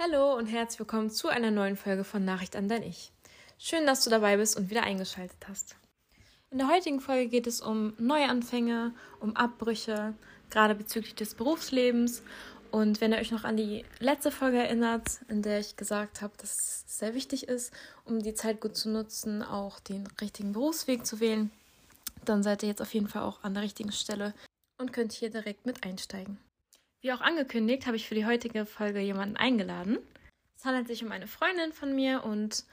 Hallo und herzlich willkommen zu einer neuen Folge von Nachricht an dein Ich. Schön, dass du dabei bist und wieder eingeschaltet hast. In der heutigen Folge geht es um Neuanfänge, um Abbrüche, gerade bezüglich des Berufslebens. Und wenn ihr euch noch an die letzte Folge erinnert, in der ich gesagt habe, dass es sehr wichtig ist, um die Zeit gut zu nutzen, auch den richtigen Berufsweg zu wählen, dann seid ihr jetzt auf jeden Fall auch an der richtigen Stelle und könnt hier direkt mit einsteigen. Wie auch angekündigt, habe ich für die heutige Folge jemanden eingeladen. Es handelt sich um eine Freundin von mir und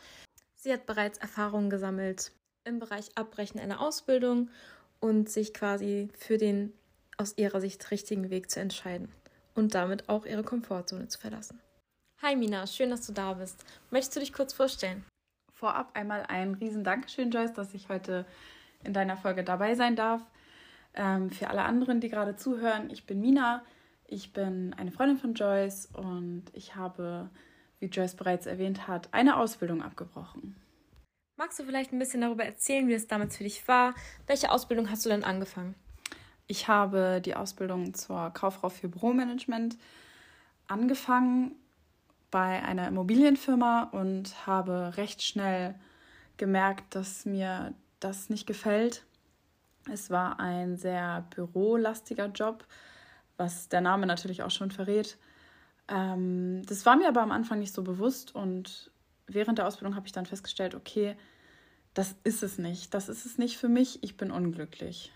sie hat bereits Erfahrungen gesammelt im Bereich Abbrechen einer Ausbildung und sich quasi für den aus ihrer Sicht richtigen Weg zu entscheiden und damit auch ihre Komfortzone zu verlassen. Hi Mina, schön, dass du da bist. Möchtest du dich kurz vorstellen? Vorab einmal ein riesen Dankeschön, Joyce, dass ich heute in deiner Folge dabei sein darf. Ähm, für alle anderen, die gerade zuhören, ich bin Mina, ich bin eine Freundin von Joyce und ich habe, wie Joyce bereits erwähnt hat, eine Ausbildung abgebrochen. Magst du vielleicht ein bisschen darüber erzählen, wie es damals für dich war? Welche Ausbildung hast du denn angefangen? Ich habe die Ausbildung zur Kauffrau für Büromanagement angefangen bei einer Immobilienfirma und habe recht schnell gemerkt, dass mir das nicht gefällt. Es war ein sehr bürolastiger Job was der Name natürlich auch schon verrät. Ähm, das war mir aber am Anfang nicht so bewusst und während der Ausbildung habe ich dann festgestellt, okay, das ist es nicht. Das ist es nicht für mich. Ich bin unglücklich.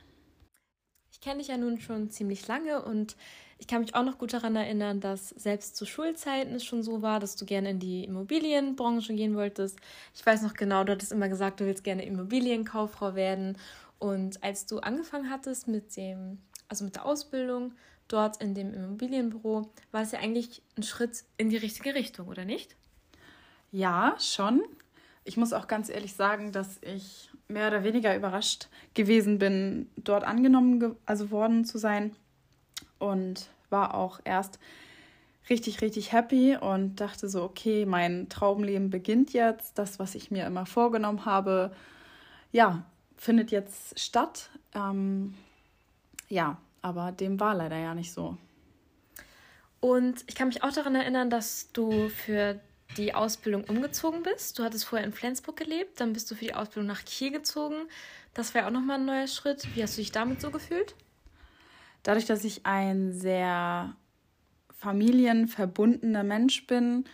Ich kenne dich ja nun schon ziemlich lange und ich kann mich auch noch gut daran erinnern, dass selbst zu Schulzeiten es schon so war, dass du gerne in die Immobilienbranche gehen wolltest. Ich weiß noch genau, du hattest immer gesagt, du willst gerne Immobilienkauffrau werden. Und als du angefangen hattest mit dem, also mit der Ausbildung, dort in dem Immobilienbüro, war es ja eigentlich ein Schritt in die richtige Richtung, oder nicht? Ja, schon. Ich muss auch ganz ehrlich sagen, dass ich mehr oder weniger überrascht gewesen bin, dort angenommen also worden zu sein und war auch erst richtig, richtig happy und dachte so, okay, mein Traumleben beginnt jetzt. Das, was ich mir immer vorgenommen habe, ja, findet jetzt statt. Ähm, ja, aber dem war leider ja nicht so. Und ich kann mich auch daran erinnern, dass du für die Ausbildung umgezogen bist. Du hattest vorher in Flensburg gelebt, dann bist du für die Ausbildung nach Kiel gezogen. Das wäre auch nochmal ein neuer Schritt. Wie hast du dich damit so gefühlt? Dadurch, dass ich ein sehr familienverbundener Mensch bin,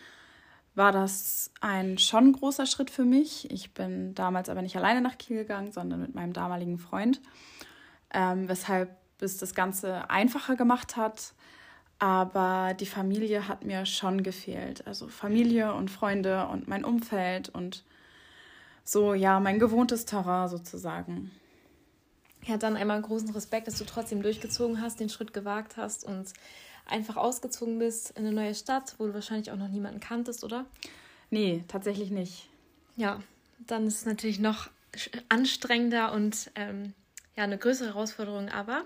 war das ein schon großer Schritt für mich. Ich bin damals aber nicht alleine nach Kiel gegangen, sondern mit meinem damaligen Freund, ähm, weshalb bis das Ganze einfacher gemacht hat. Aber die Familie hat mir schon gefehlt. Also Familie und Freunde und mein Umfeld und so, ja, mein gewohntes Terrain sozusagen. Ja, dann einmal großen Respekt, dass du trotzdem durchgezogen hast, den Schritt gewagt hast und einfach ausgezogen bist in eine neue Stadt, wo du wahrscheinlich auch noch niemanden kanntest, oder? Nee, tatsächlich nicht. Ja, dann ist es natürlich noch anstrengender und ähm, ja, eine größere Herausforderung, aber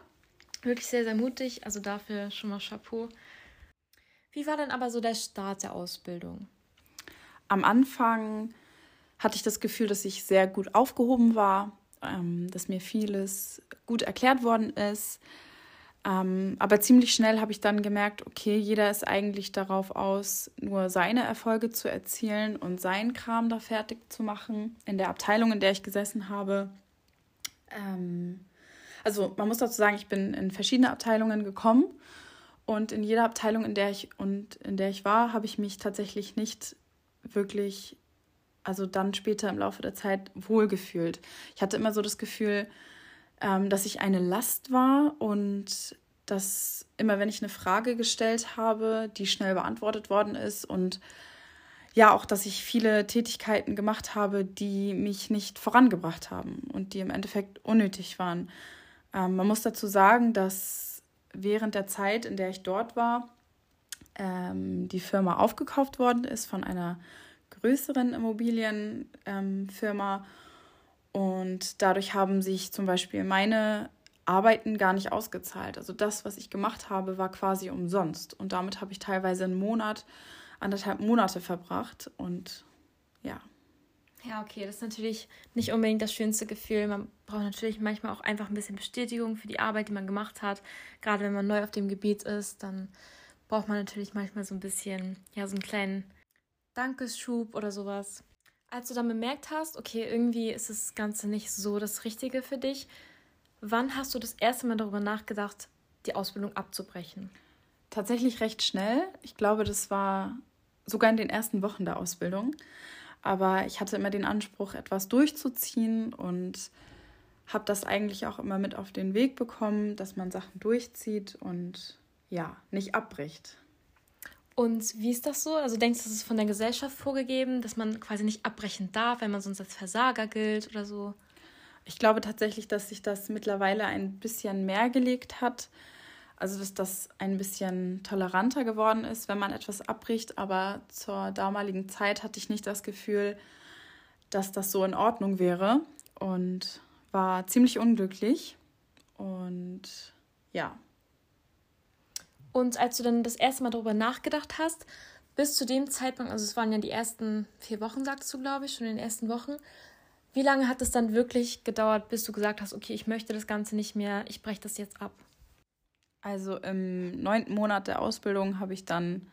Wirklich sehr, sehr mutig. Also dafür schon mal Chapeau. Wie war denn aber so der Start der Ausbildung? Am Anfang hatte ich das Gefühl, dass ich sehr gut aufgehoben war, ähm, dass mir vieles gut erklärt worden ist. Ähm, aber ziemlich schnell habe ich dann gemerkt, okay, jeder ist eigentlich darauf aus, nur seine Erfolge zu erzielen und seinen Kram da fertig zu machen. In der Abteilung, in der ich gesessen habe, ähm, also man muss dazu sagen, ich bin in verschiedene Abteilungen gekommen und in jeder Abteilung, in der ich und in der ich war, habe ich mich tatsächlich nicht wirklich, also dann später im Laufe der Zeit wohlgefühlt. Ich hatte immer so das Gefühl, ähm, dass ich eine Last war und dass immer, wenn ich eine Frage gestellt habe, die schnell beantwortet worden ist und ja, auch, dass ich viele Tätigkeiten gemacht habe, die mich nicht vorangebracht haben und die im Endeffekt unnötig waren. Ähm, man muss dazu sagen, dass während der Zeit, in der ich dort war, ähm, die Firma aufgekauft worden ist von einer größeren Immobilienfirma. Und dadurch haben sich zum Beispiel meine Arbeiten gar nicht ausgezahlt. Also das, was ich gemacht habe, war quasi umsonst. Und damit habe ich teilweise einen Monat, anderthalb Monate verbracht. Und. Ja, okay, das ist natürlich nicht unbedingt das schönste Gefühl. Man braucht natürlich manchmal auch einfach ein bisschen Bestätigung für die Arbeit, die man gemacht hat. Gerade wenn man neu auf dem Gebiet ist, dann braucht man natürlich manchmal so ein bisschen, ja, so einen kleinen Dankeschub oder sowas. Als du dann bemerkt hast, okay, irgendwie ist das Ganze nicht so das Richtige für dich, wann hast du das erste Mal darüber nachgedacht, die Ausbildung abzubrechen? Tatsächlich recht schnell. Ich glaube, das war sogar in den ersten Wochen der Ausbildung. Aber ich hatte immer den Anspruch, etwas durchzuziehen und habe das eigentlich auch immer mit auf den Weg bekommen, dass man Sachen durchzieht und ja, nicht abbricht. Und wie ist das so? Also denkst du, das ist von der Gesellschaft vorgegeben, dass man quasi nicht abbrechen darf, wenn man sonst als Versager gilt oder so? Ich glaube tatsächlich, dass sich das mittlerweile ein bisschen mehr gelegt hat. Also dass das ein bisschen toleranter geworden ist, wenn man etwas abbricht. Aber zur damaligen Zeit hatte ich nicht das Gefühl, dass das so in Ordnung wäre. Und war ziemlich unglücklich. Und ja. Und als du dann das erste Mal darüber nachgedacht hast, bis zu dem Zeitpunkt, also es waren ja die ersten vier Wochen, sagst du, glaube ich, schon in den ersten Wochen, wie lange hat es dann wirklich gedauert, bis du gesagt hast, okay, ich möchte das Ganze nicht mehr, ich breche das jetzt ab? Also im neunten Monat der Ausbildung habe ich dann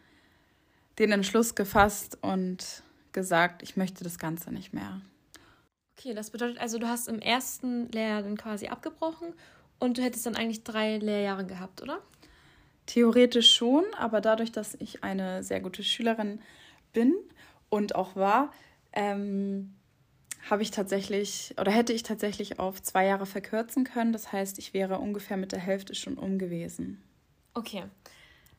den Entschluss gefasst und gesagt, ich möchte das Ganze nicht mehr. Okay, das bedeutet also, du hast im ersten Lehrjahr dann quasi abgebrochen und du hättest dann eigentlich drei Lehrjahre gehabt, oder? Theoretisch schon, aber dadurch, dass ich eine sehr gute Schülerin bin und auch war, ähm, habe ich tatsächlich oder hätte ich tatsächlich auf zwei Jahre verkürzen können. Das heißt, ich wäre ungefähr mit der Hälfte schon um gewesen. Okay.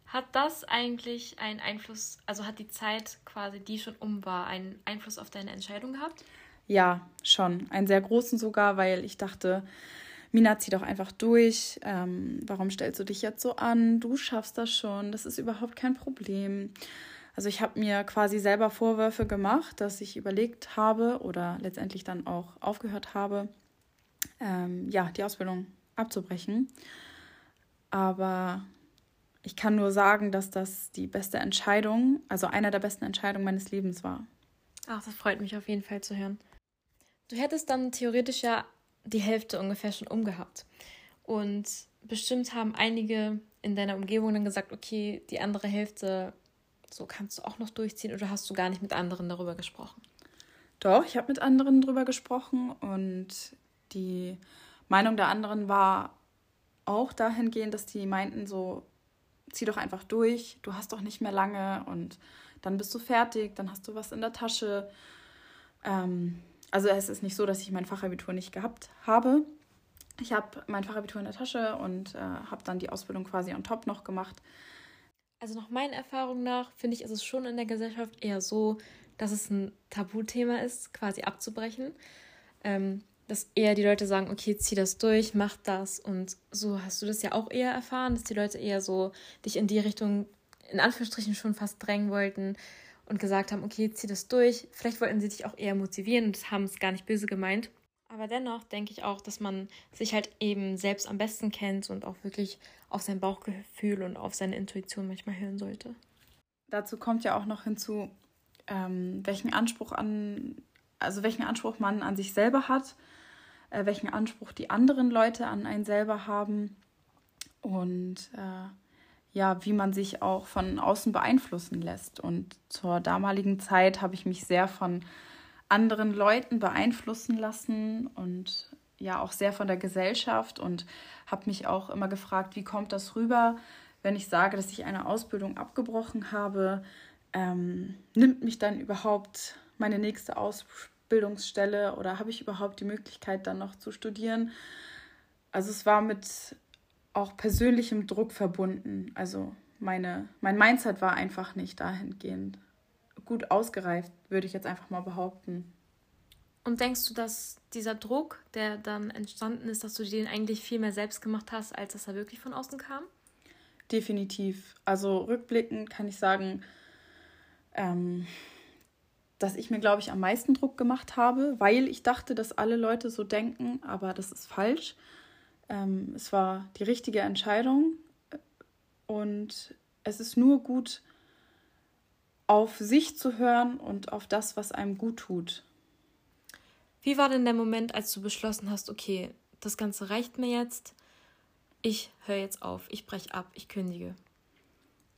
Hat das eigentlich einen Einfluss, also hat die Zeit quasi, die schon um war, einen Einfluss auf deine Entscheidung gehabt? Ja, schon. Einen sehr großen sogar, weil ich dachte, Mina, zieh doch einfach durch. Ähm, warum stellst du dich jetzt so an? Du schaffst das schon. Das ist überhaupt kein Problem. Also ich habe mir quasi selber Vorwürfe gemacht, dass ich überlegt habe oder letztendlich dann auch aufgehört habe, ähm, ja, die Ausbildung abzubrechen. Aber ich kann nur sagen, dass das die beste Entscheidung, also einer der besten Entscheidungen meines Lebens war. Ach, das freut mich auf jeden Fall zu hören. Du hättest dann theoretisch ja die Hälfte ungefähr schon umgehabt. Und bestimmt haben einige in deiner Umgebung dann gesagt, okay, die andere Hälfte, so kannst du auch noch durchziehen oder hast du gar nicht mit anderen darüber gesprochen? Doch, ich habe mit anderen darüber gesprochen und die Meinung der anderen war auch dahingehend, dass die meinten so, zieh doch einfach durch, du hast doch nicht mehr lange und dann bist du fertig, dann hast du was in der Tasche. Ähm, also es ist nicht so, dass ich mein Fachabitur nicht gehabt habe. Ich habe mein Fachabitur in der Tasche und äh, habe dann die Ausbildung quasi on top noch gemacht. Also nach meinen Erfahrungen nach finde ich, ist es schon in der Gesellschaft eher so, dass es ein Tabuthema ist, quasi abzubrechen. Ähm, dass eher die Leute sagen, okay, zieh das durch, mach das. Und so hast du das ja auch eher erfahren, dass die Leute eher so dich in die Richtung, in Anführungsstrichen, schon fast drängen wollten und gesagt haben, okay, zieh das durch. Vielleicht wollten sie dich auch eher motivieren und haben es gar nicht böse gemeint. Aber dennoch denke ich auch, dass man sich halt eben selbst am besten kennt und auch wirklich auf sein Bauchgefühl und auf seine Intuition manchmal hören sollte. Dazu kommt ja auch noch hinzu, ähm, welchen Anspruch an, also welchen Anspruch man an sich selber hat, äh, welchen Anspruch die anderen Leute an einen selber haben und äh, ja, wie man sich auch von außen beeinflussen lässt. Und zur damaligen Zeit habe ich mich sehr von anderen Leuten beeinflussen lassen und ja auch sehr von der Gesellschaft und habe mich auch immer gefragt, wie kommt das rüber, wenn ich sage, dass ich eine Ausbildung abgebrochen habe, ähm, nimmt mich dann überhaupt meine nächste Ausbildungsstelle oder habe ich überhaupt die Möglichkeit dann noch zu studieren? Also es war mit auch persönlichem Druck verbunden. Also meine, mein Mindset war einfach nicht dahingehend gut ausgereift, würde ich jetzt einfach mal behaupten. Und denkst du, dass dieser Druck, der dann entstanden ist, dass du den eigentlich viel mehr selbst gemacht hast, als dass er wirklich von außen kam? Definitiv. Also rückblickend kann ich sagen, ähm, dass ich mir, glaube ich, am meisten Druck gemacht habe, weil ich dachte, dass alle Leute so denken, aber das ist falsch. Ähm, es war die richtige Entscheidung und es ist nur gut, auf sich zu hören und auf das, was einem gut tut. Wie war denn der Moment, als du beschlossen hast, okay, das Ganze reicht mir jetzt, ich höre jetzt auf, ich breche ab, ich kündige?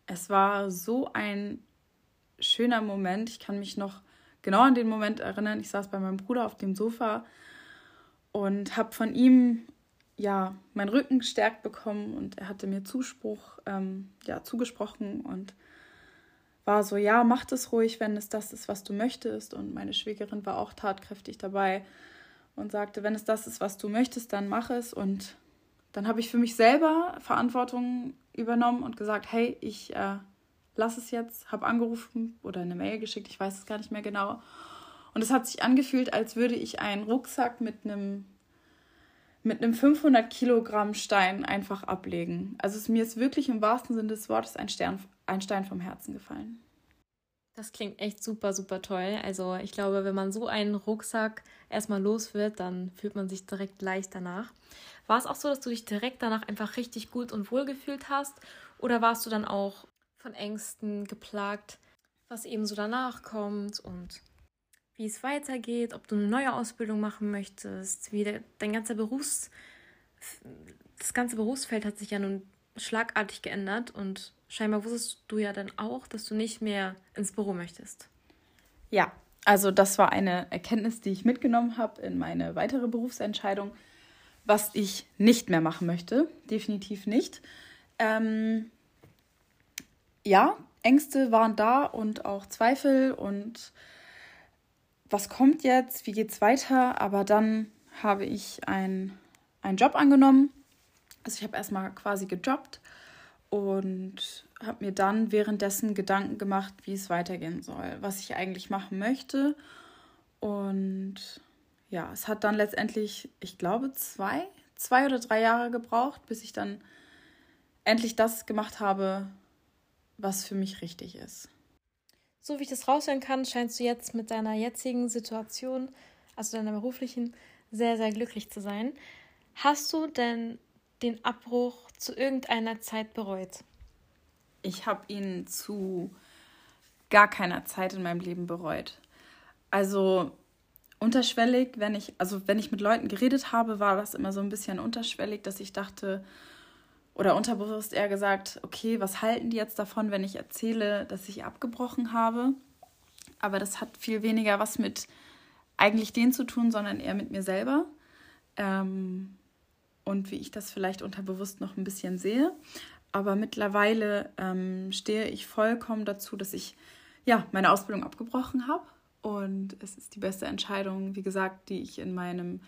es war so ein schöner Moment. Ich kann mich noch genau an den Moment erinnern. Ich saß bei meinem Bruder auf dem Sofa und habe von ihm ja meinen Rücken gestärkt bekommen und er hatte mir Zuspruch ähm, ja zugesprochen und war so ja mach das ruhig, wenn es das ist, was du möchtest und meine Schwägerin war auch tatkräftig dabei und sagte, wenn es das ist, was du möchtest, dann mach es und dann habe ich für mich selber Verantwortung übernommen und gesagt, hey, ich äh, lass es jetzt, habe angerufen oder eine Mail geschickt, ich weiß es gar nicht mehr genau. Und es hat sich angefühlt, als würde ich einen Rucksack mit einem mit einem 500 Kilogramm Stein einfach ablegen. Also es, mir ist wirklich im wahrsten Sinne des Wortes ein, Stern, ein Stein vom Herzen gefallen. Das klingt echt super, super toll. Also ich glaube, wenn man so einen Rucksack erstmal los wird, dann fühlt man sich direkt leicht danach. War es auch so, dass du dich direkt danach einfach richtig gut und wohl gefühlt hast? Oder warst du dann auch von Ängsten geplagt, was eben so danach kommt und wie es weitergeht, ob du eine neue Ausbildung machen möchtest, wie der, dein ganzer Berufs, das ganze Berufsfeld hat sich ja nun schlagartig geändert und scheinbar wusstest du ja dann auch, dass du nicht mehr ins Büro möchtest. Ja, also das war eine Erkenntnis, die ich mitgenommen habe in meine weitere Berufsentscheidung, was ich nicht mehr machen möchte, definitiv nicht. Ähm, ja, Ängste waren da und auch Zweifel und was kommt jetzt, wie geht es weiter? Aber dann habe ich ein, einen Job angenommen. Also ich habe erstmal quasi gejobbt und habe mir dann währenddessen Gedanken gemacht, wie es weitergehen soll, was ich eigentlich machen möchte. Und ja, es hat dann letztendlich, ich glaube, zwei, zwei oder drei Jahre gebraucht, bis ich dann endlich das gemacht habe, was für mich richtig ist. So wie ich das raushören kann, scheinst du jetzt mit deiner jetzigen Situation, also deiner beruflichen, sehr, sehr glücklich zu sein. Hast du denn den Abbruch zu irgendeiner Zeit bereut? Ich habe ihn zu gar keiner Zeit in meinem Leben bereut. Also unterschwellig, wenn ich, also wenn ich mit Leuten geredet habe, war das immer so ein bisschen unterschwellig, dass ich dachte, oder unterbewusst eher gesagt, okay, was halten die jetzt davon, wenn ich erzähle, dass ich abgebrochen habe? Aber das hat viel weniger was mit eigentlich denen zu tun, sondern eher mit mir selber. Ähm, und wie ich das vielleicht unterbewusst noch ein bisschen sehe. Aber mittlerweile ähm, stehe ich vollkommen dazu, dass ich ja meine Ausbildung abgebrochen habe. Und es ist die beste Entscheidung, wie gesagt, die ich in meinem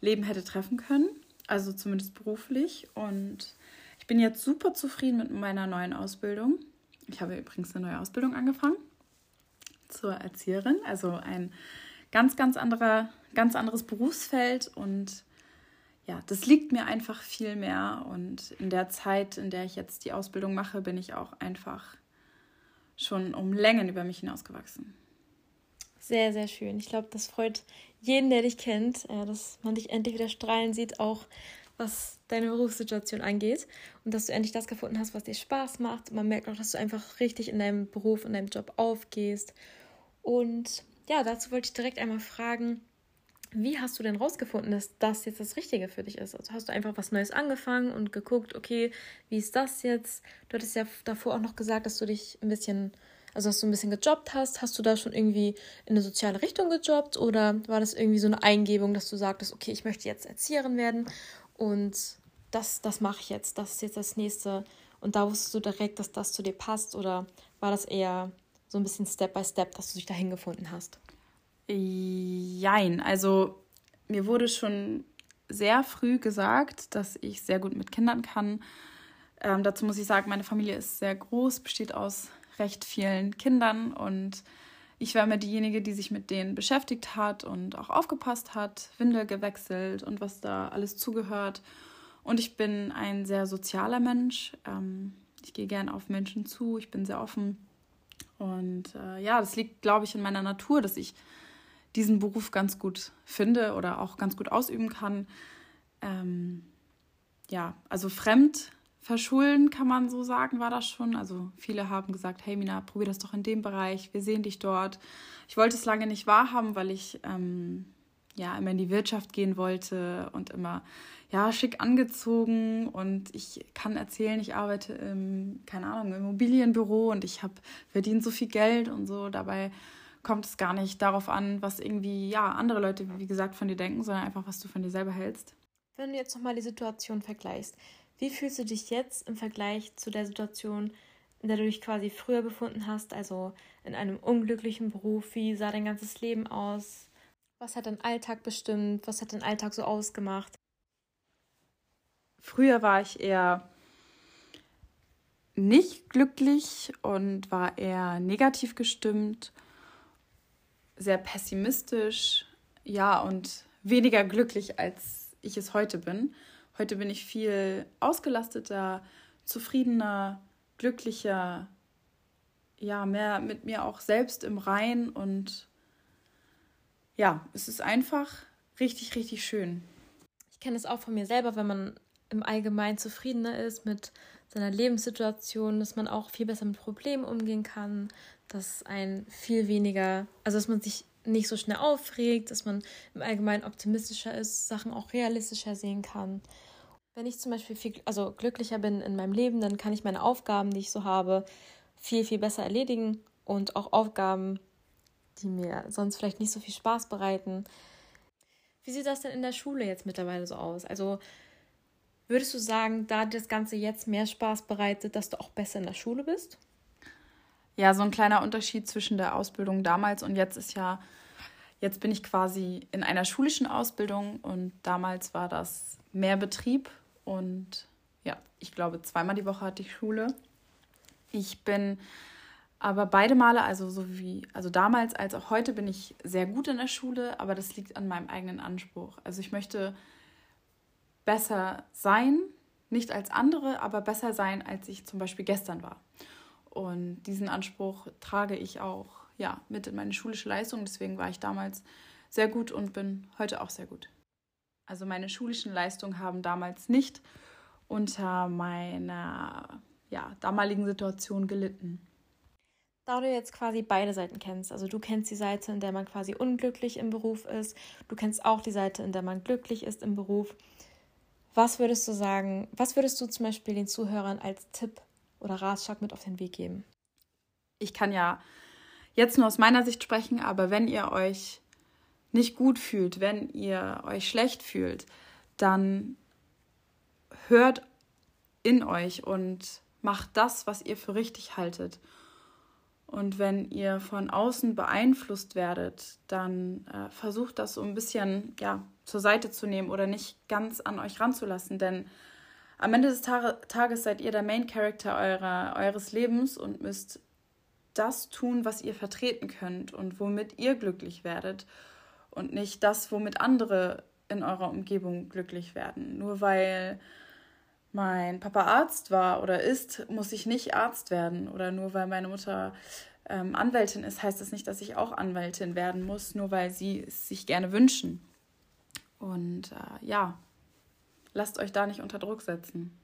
Leben hätte treffen können. Also zumindest beruflich. Und bin jetzt super zufrieden mit meiner neuen Ausbildung. Ich habe übrigens eine neue Ausbildung angefangen zur Erzieherin, also ein ganz, ganz anderer, ganz anderes Berufsfeld und ja, das liegt mir einfach viel mehr und in der Zeit, in der ich jetzt die Ausbildung mache, bin ich auch einfach schon um Längen über mich hinausgewachsen. Sehr, sehr schön. Ich glaube, das freut jeden, der dich kennt, äh, dass man dich endlich wieder strahlen sieht, auch was deine Berufssituation angeht und dass du endlich das gefunden hast, was dir Spaß macht. Man merkt auch, dass du einfach richtig in deinem Beruf, in deinem Job aufgehst. Und ja, dazu wollte ich direkt einmal fragen, wie hast du denn rausgefunden, dass das jetzt das Richtige für dich ist? Also hast du einfach was Neues angefangen und geguckt, okay, wie ist das jetzt? Du hattest ja davor auch noch gesagt, dass du dich ein bisschen, also dass du ein bisschen gejobbt hast. Hast du da schon irgendwie in eine soziale Richtung gejobbt oder war das irgendwie so eine Eingebung, dass du sagtest, okay, ich möchte jetzt Erzieherin werden und das, das mache ich jetzt, das ist jetzt das nächste. Und da wusstest du direkt, dass das zu dir passt oder war das eher so ein bisschen Step by Step, dass du dich dahin gefunden hast? Jein, also mir wurde schon sehr früh gesagt, dass ich sehr gut mit Kindern kann. Ähm, dazu muss ich sagen, meine Familie ist sehr groß, besteht aus recht vielen Kindern und ich war immer diejenige, die sich mit denen beschäftigt hat und auch aufgepasst hat, Windel gewechselt und was da alles zugehört. Und ich bin ein sehr sozialer Mensch. Ähm, ich gehe gern auf Menschen zu, ich bin sehr offen. Und äh, ja, das liegt, glaube ich, in meiner Natur, dass ich diesen Beruf ganz gut finde oder auch ganz gut ausüben kann. Ähm, ja, also fremd verschulden, kann man so sagen, war das schon. Also viele haben gesagt, hey Mina, probier das doch in dem Bereich, wir sehen dich dort. Ich wollte es lange nicht wahrhaben, weil ich ähm, ja immer in die Wirtschaft gehen wollte und immer ja schick angezogen und ich kann erzählen, ich arbeite im keine Ahnung im Immobilienbüro und ich habe verdient so viel Geld und so. Dabei kommt es gar nicht darauf an, was irgendwie ja andere Leute wie gesagt von dir denken, sondern einfach was du von dir selber hältst. Wenn du jetzt nochmal die Situation vergleichst, wie fühlst du dich jetzt im Vergleich zu der Situation, in der du dich quasi früher befunden hast, also in einem unglücklichen Beruf? Wie sah dein ganzes Leben aus? Was hat dein Alltag bestimmt? Was hat dein Alltag so ausgemacht? Früher war ich eher nicht glücklich und war eher negativ gestimmt, sehr pessimistisch, ja, und weniger glücklich, als ich es heute bin. Heute bin ich viel ausgelasteter, zufriedener, glücklicher, ja, mehr mit mir auch selbst im Rein und ja, es ist einfach richtig, richtig schön. Ich kenne es auch von mir selber, wenn man im Allgemeinen zufriedener ist mit seiner Lebenssituation, dass man auch viel besser mit Problemen umgehen kann, dass ein viel weniger, also dass man sich nicht so schnell aufregt, dass man im Allgemeinen optimistischer ist, Sachen auch realistischer sehen kann. Wenn ich zum Beispiel viel, also glücklicher bin in meinem Leben, dann kann ich meine Aufgaben, die ich so habe, viel, viel besser erledigen und auch Aufgaben, die mir sonst vielleicht nicht so viel Spaß bereiten. Wie sieht das denn in der Schule jetzt mittlerweile so aus? Also würdest du sagen, da das Ganze jetzt mehr Spaß bereitet, dass du auch besser in der Schule bist? Ja, so ein kleiner Unterschied zwischen der Ausbildung damals und jetzt ist ja, jetzt bin ich quasi in einer schulischen Ausbildung und damals war das mehr Betrieb und ja, ich glaube, zweimal die Woche hatte ich Schule. Ich bin aber beide Male, also so wie, also damals als auch heute bin ich sehr gut in der Schule, aber das liegt an meinem eigenen Anspruch. Also ich möchte besser sein, nicht als andere, aber besser sein, als ich zum Beispiel gestern war. Und diesen Anspruch trage ich auch ja, mit in meine schulische Leistung. Deswegen war ich damals sehr gut und bin heute auch sehr gut. Also meine schulischen Leistungen haben damals nicht unter meiner ja, damaligen Situation gelitten. Da du jetzt quasi beide Seiten kennst, also du kennst die Seite, in der man quasi unglücklich im Beruf ist, du kennst auch die Seite, in der man glücklich ist im Beruf. Was würdest du sagen, was würdest du zum Beispiel den Zuhörern als Tipp oder Ratschlag mit auf den Weg geben? Ich kann ja jetzt nur aus meiner Sicht sprechen, aber wenn ihr euch nicht gut fühlt, wenn ihr euch schlecht fühlt, dann hört in euch und macht das, was ihr für richtig haltet. Und wenn ihr von außen beeinflusst werdet, dann äh, versucht das so ein bisschen ja, zur Seite zu nehmen oder nicht ganz an euch ranzulassen. Denn am Ende des Tages seid ihr der Main Character eurer, eures Lebens und müsst das tun, was ihr vertreten könnt und womit ihr glücklich werdet und nicht das, womit andere in eurer Umgebung glücklich werden. Nur weil mein Papa Arzt war oder ist, muss ich nicht Arzt werden. Oder nur weil meine Mutter ähm, Anwältin ist, heißt das nicht, dass ich auch Anwältin werden muss, nur weil sie es sich gerne wünschen. Und äh, ja, lasst euch da nicht unter Druck setzen.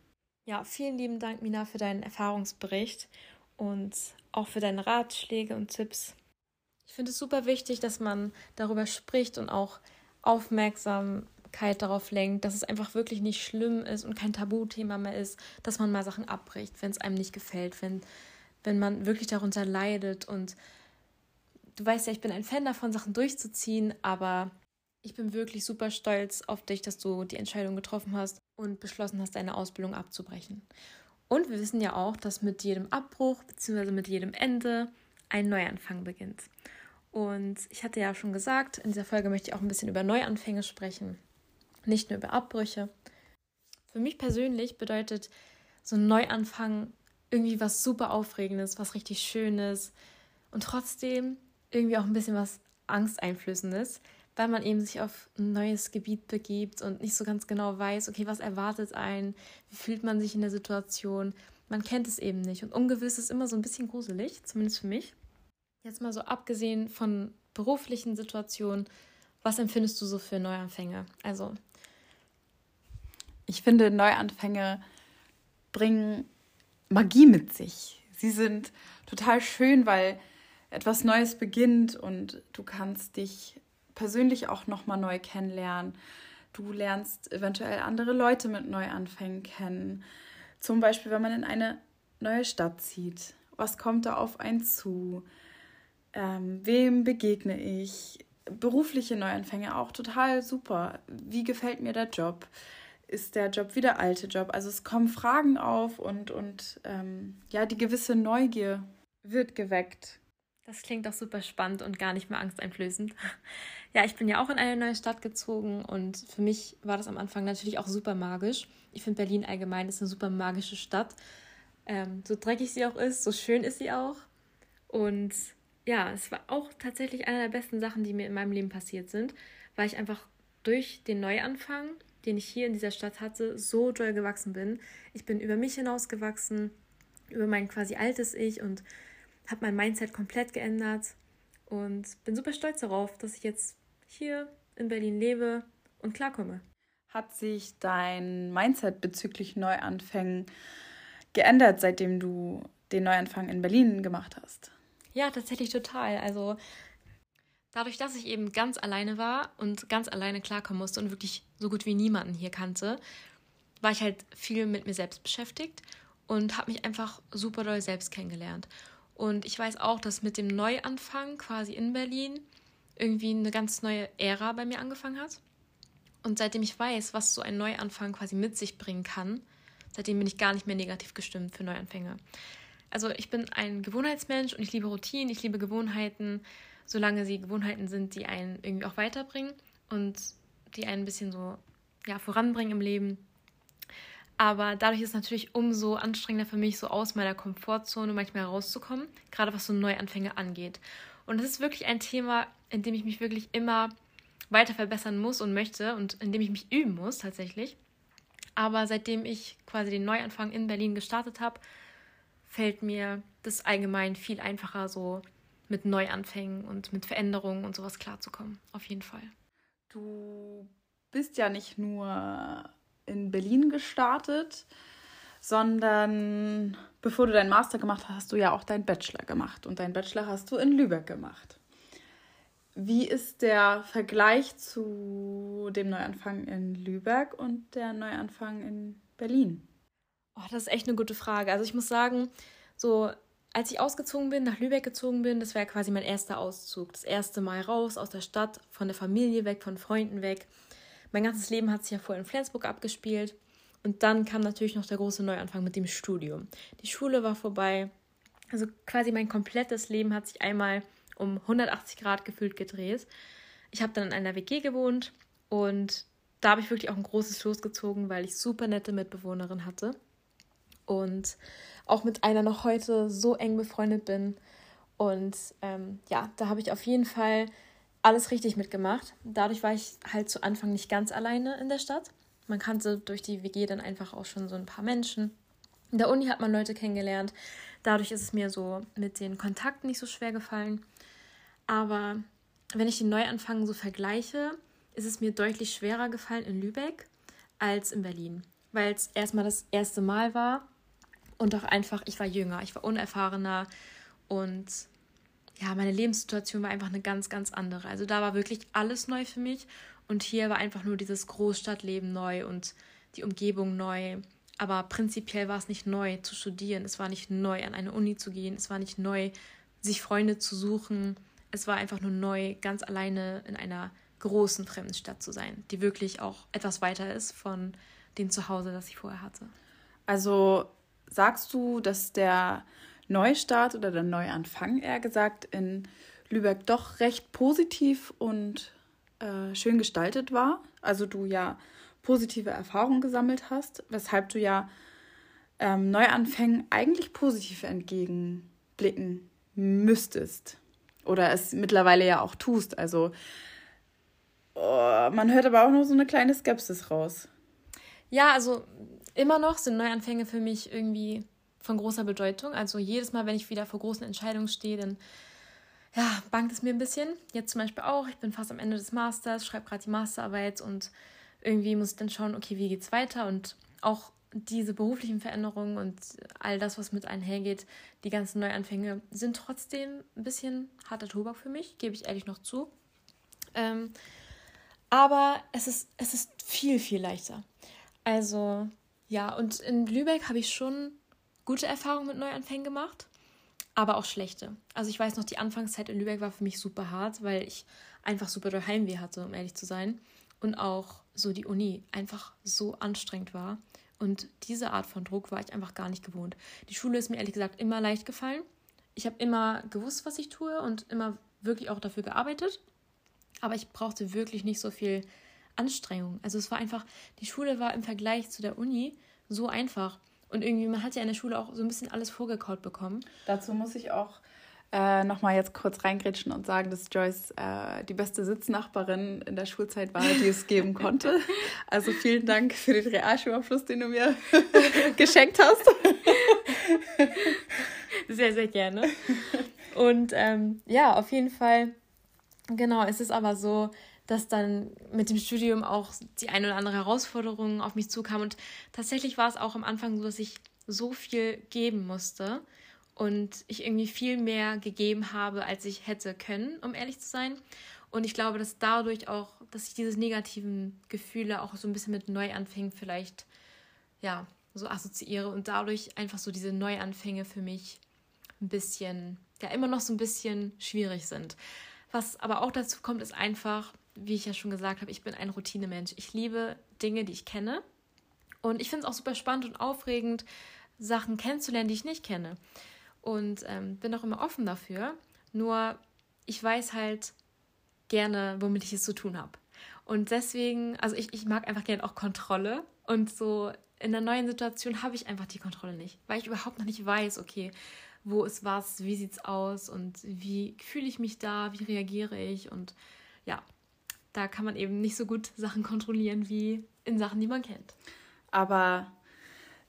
Ja, vielen lieben Dank, Mina, für deinen Erfahrungsbericht und auch für deine Ratschläge und Tipps. Ich finde es super wichtig, dass man darüber spricht und auch Aufmerksamkeit darauf lenkt, dass es einfach wirklich nicht schlimm ist und kein Tabuthema mehr ist, dass man mal Sachen abbricht, wenn es einem nicht gefällt, wenn, wenn man wirklich darunter leidet. Und du weißt ja, ich bin ein Fan davon, Sachen durchzuziehen, aber ich bin wirklich super stolz auf dich, dass du die Entscheidung getroffen hast und beschlossen hast, deine Ausbildung abzubrechen. Und wir wissen ja auch, dass mit jedem Abbruch bzw. mit jedem Ende ein Neuanfang beginnt. Und ich hatte ja schon gesagt, in dieser Folge möchte ich auch ein bisschen über Neuanfänge sprechen, nicht nur über Abbrüche. Für mich persönlich bedeutet so ein Neuanfang irgendwie was super Aufregendes, was richtig Schönes und trotzdem irgendwie auch ein bisschen was Angsteinflößendes, weil man eben sich auf ein neues Gebiet begibt und nicht so ganz genau weiß, okay, was erwartet einen, wie fühlt man sich in der Situation. Man kennt es eben nicht und ungewiss ist immer so ein bisschen gruselig, zumindest für mich. Jetzt mal so abgesehen von beruflichen Situationen, was empfindest du so für Neuanfänge? Also. Ich finde, Neuanfänge bringen Magie mit sich. Sie sind total schön, weil etwas Neues beginnt und du kannst dich persönlich auch nochmal neu kennenlernen. Du lernst eventuell andere Leute mit Neuanfängen kennen. Zum Beispiel, wenn man in eine neue Stadt zieht. Was kommt da auf einen zu? Ähm, wem begegne ich? Berufliche Neuanfänge auch total super. Wie gefällt mir der Job? Ist der Job wie der alte Job? Also es kommen Fragen auf und, und ähm, ja, die gewisse Neugier wird geweckt. Das klingt doch super spannend und gar nicht mehr angsteinflößend. Ja, ich bin ja auch in eine neue Stadt gezogen und für mich war das am Anfang natürlich auch super magisch. Ich finde Berlin allgemein ist eine super magische Stadt. Ähm, so dreckig sie auch ist, so schön ist sie auch. Und ja, es war auch tatsächlich eine der besten Sachen, die mir in meinem Leben passiert sind, weil ich einfach durch den Neuanfang, den ich hier in dieser Stadt hatte, so doll gewachsen bin. Ich bin über mich hinausgewachsen, über mein quasi altes Ich und habe mein Mindset komplett geändert und bin super stolz darauf, dass ich jetzt hier in Berlin lebe und klarkomme. Hat sich dein Mindset bezüglich Neuanfängen geändert, seitdem du den Neuanfang in Berlin gemacht hast? Ja, tatsächlich total. Also dadurch, dass ich eben ganz alleine war und ganz alleine klarkommen musste und wirklich so gut wie niemanden hier kannte, war ich halt viel mit mir selbst beschäftigt und habe mich einfach super doll selbst kennengelernt. Und ich weiß auch, dass mit dem Neuanfang quasi in Berlin irgendwie eine ganz neue Ära bei mir angefangen hat. Und seitdem ich weiß, was so ein Neuanfang quasi mit sich bringen kann, seitdem bin ich gar nicht mehr negativ gestimmt für Neuanfänge. Also ich bin ein Gewohnheitsmensch und ich liebe Routinen, ich liebe Gewohnheiten, solange sie Gewohnheiten sind, die einen irgendwie auch weiterbringen und die einen ein bisschen so ja, voranbringen im Leben. Aber dadurch ist es natürlich umso anstrengender für mich, so aus meiner Komfortzone manchmal rauszukommen, gerade was so Neuanfänge angeht. Und das ist wirklich ein Thema, in dem ich mich wirklich immer weiter verbessern muss und möchte und in dem ich mich üben muss tatsächlich. Aber seitdem ich quasi den Neuanfang in Berlin gestartet habe, fällt mir das allgemein viel einfacher, so mit Neuanfängen und mit Veränderungen und sowas klarzukommen. Auf jeden Fall. Du bist ja nicht nur in Berlin gestartet, sondern bevor du deinen Master gemacht hast, hast du ja auch deinen Bachelor gemacht und deinen Bachelor hast du in Lübeck gemacht. Wie ist der Vergleich zu dem Neuanfang in Lübeck und der Neuanfang in Berlin? Oh, das ist echt eine gute Frage. Also ich muss sagen, so als ich ausgezogen bin, nach Lübeck gezogen bin, das war quasi mein erster Auszug. Das erste Mal raus aus der Stadt, von der Familie weg, von Freunden weg. Mein ganzes Leben hat sich ja vorher in Flensburg abgespielt. Und dann kam natürlich noch der große Neuanfang mit dem Studium. Die Schule war vorbei. Also quasi mein komplettes Leben hat sich einmal um 180 Grad gefühlt gedreht. Ich habe dann in einer WG gewohnt und da habe ich wirklich auch ein großes Los gezogen, weil ich super nette Mitbewohnerin hatte. Und auch mit einer noch heute so eng befreundet bin. Und ähm, ja, da habe ich auf jeden Fall alles richtig mitgemacht. Dadurch war ich halt zu Anfang nicht ganz alleine in der Stadt. Man kannte durch die WG dann einfach auch schon so ein paar Menschen. In der Uni hat man Leute kennengelernt. Dadurch ist es mir so mit den Kontakten nicht so schwer gefallen. Aber wenn ich den Neuanfang so vergleiche, ist es mir deutlich schwerer gefallen in Lübeck als in Berlin. Weil es erstmal das erste Mal war und auch einfach, ich war jünger, ich war unerfahrener und ja, meine Lebenssituation war einfach eine ganz, ganz andere. Also da war wirklich alles neu für mich und hier war einfach nur dieses Großstadtleben neu und die Umgebung neu. Aber prinzipiell war es nicht neu zu studieren, es war nicht neu an eine Uni zu gehen, es war nicht neu sich Freunde zu suchen. Es war einfach nur neu, ganz alleine in einer großen fremden Stadt zu sein, die wirklich auch etwas weiter ist von dem Zuhause, das ich vorher hatte. Also sagst du, dass der Neustart oder der Neuanfang, eher gesagt, in Lübeck doch recht positiv und äh, schön gestaltet war. Also du ja positive Erfahrungen gesammelt hast, weshalb du ja ähm, Neuanfängen eigentlich positiv entgegenblicken müsstest. Oder es mittlerweile ja auch tust. Also oh, man hört aber auch noch so eine kleine Skepsis raus. Ja, also immer noch sind Neuanfänge für mich irgendwie von großer Bedeutung. Also jedes Mal, wenn ich wieder vor großen Entscheidungen stehe, dann ja, bangt es mir ein bisschen. Jetzt zum Beispiel auch, ich bin fast am Ende des Masters, schreibe gerade die Masterarbeit und irgendwie muss ich dann schauen, okay, wie geht's weiter? Und auch diese beruflichen Veränderungen und all das, was mit einhergeht, die ganzen Neuanfänge, sind trotzdem ein bisschen harter Tobak für mich, gebe ich ehrlich noch zu. Ähm, aber es ist, es ist viel, viel leichter. Also, ja, und in Lübeck habe ich schon gute Erfahrungen mit Neuanfängen gemacht, aber auch schlechte. Also ich weiß noch, die Anfangszeit in Lübeck war für mich super hart, weil ich einfach super doll Heimweh hatte, um ehrlich zu sein. Und auch so die Uni einfach so anstrengend war. Und diese Art von Druck war ich einfach gar nicht gewohnt. Die Schule ist mir ehrlich gesagt immer leicht gefallen. Ich habe immer gewusst, was ich tue und immer wirklich auch dafür gearbeitet. Aber ich brauchte wirklich nicht so viel Anstrengung. Also es war einfach, die Schule war im Vergleich zu der Uni so einfach. Und irgendwie, man hat ja in der Schule auch so ein bisschen alles vorgekaut bekommen. Dazu muss ich auch äh, nochmal jetzt kurz reingrätschen und sagen, dass Joyce äh, die beste Sitznachbarin in der Schulzeit war, die es geben konnte. Also vielen Dank für den Realschulabschluss, den du mir geschenkt hast. Sehr, sehr gerne. Und ähm, ja, auf jeden Fall, genau, es ist aber so, dass dann mit dem Studium auch die eine oder andere Herausforderung auf mich zukam. Und tatsächlich war es auch am Anfang so, dass ich so viel geben musste und ich irgendwie viel mehr gegeben habe, als ich hätte können, um ehrlich zu sein. Und ich glaube, dass dadurch auch, dass ich diese negativen Gefühle auch so ein bisschen mit Neuanfängen vielleicht, ja, so assoziiere und dadurch einfach so diese Neuanfänge für mich ein bisschen, ja, immer noch so ein bisschen schwierig sind. Was aber auch dazu kommt, ist einfach, wie ich ja schon gesagt habe, ich bin ein Routinemensch. Ich liebe Dinge, die ich kenne. Und ich finde es auch super spannend und aufregend, Sachen kennenzulernen, die ich nicht kenne. Und ähm, bin auch immer offen dafür. Nur ich weiß halt gerne, womit ich es zu tun habe. Und deswegen, also ich, ich mag einfach gerne auch Kontrolle. Und so in der neuen Situation habe ich einfach die Kontrolle nicht, weil ich überhaupt noch nicht weiß, okay, wo ist was, wie sieht es aus und wie fühle ich mich da, wie reagiere ich und ja, da kann man eben nicht so gut Sachen kontrollieren wie in Sachen, die man kennt. Aber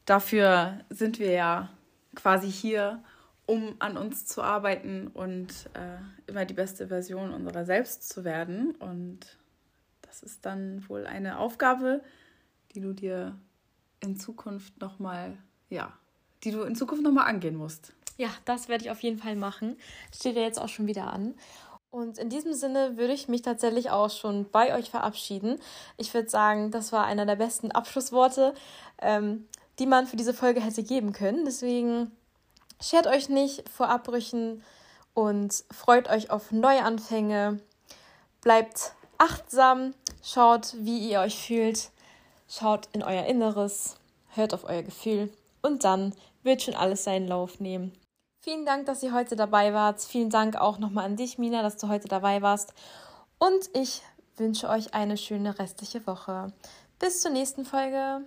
dafür sind wir ja quasi hier, um an uns zu arbeiten und äh, immer die beste Version unserer selbst zu werden. Und das ist dann wohl eine Aufgabe, die du dir in Zukunft nochmal, ja, die du in Zukunft nochmal angehen musst. Ja, das werde ich auf jeden Fall machen. Steht ja jetzt auch schon wieder an. Und in diesem Sinne würde ich mich tatsächlich auch schon bei euch verabschieden. Ich würde sagen, das war einer der besten Abschlussworte, ähm, die man für diese Folge hätte geben können. Deswegen schert euch nicht vor Abbrüchen und freut euch auf neue Anfänge. Bleibt achtsam, schaut, wie ihr euch fühlt, schaut in euer Inneres, hört auf euer Gefühl und dann wird schon alles seinen Lauf nehmen. Vielen Dank, dass ihr heute dabei wart. Vielen Dank auch nochmal an dich, Mina, dass du heute dabei warst. Und ich wünsche euch eine schöne restliche Woche. Bis zur nächsten Folge.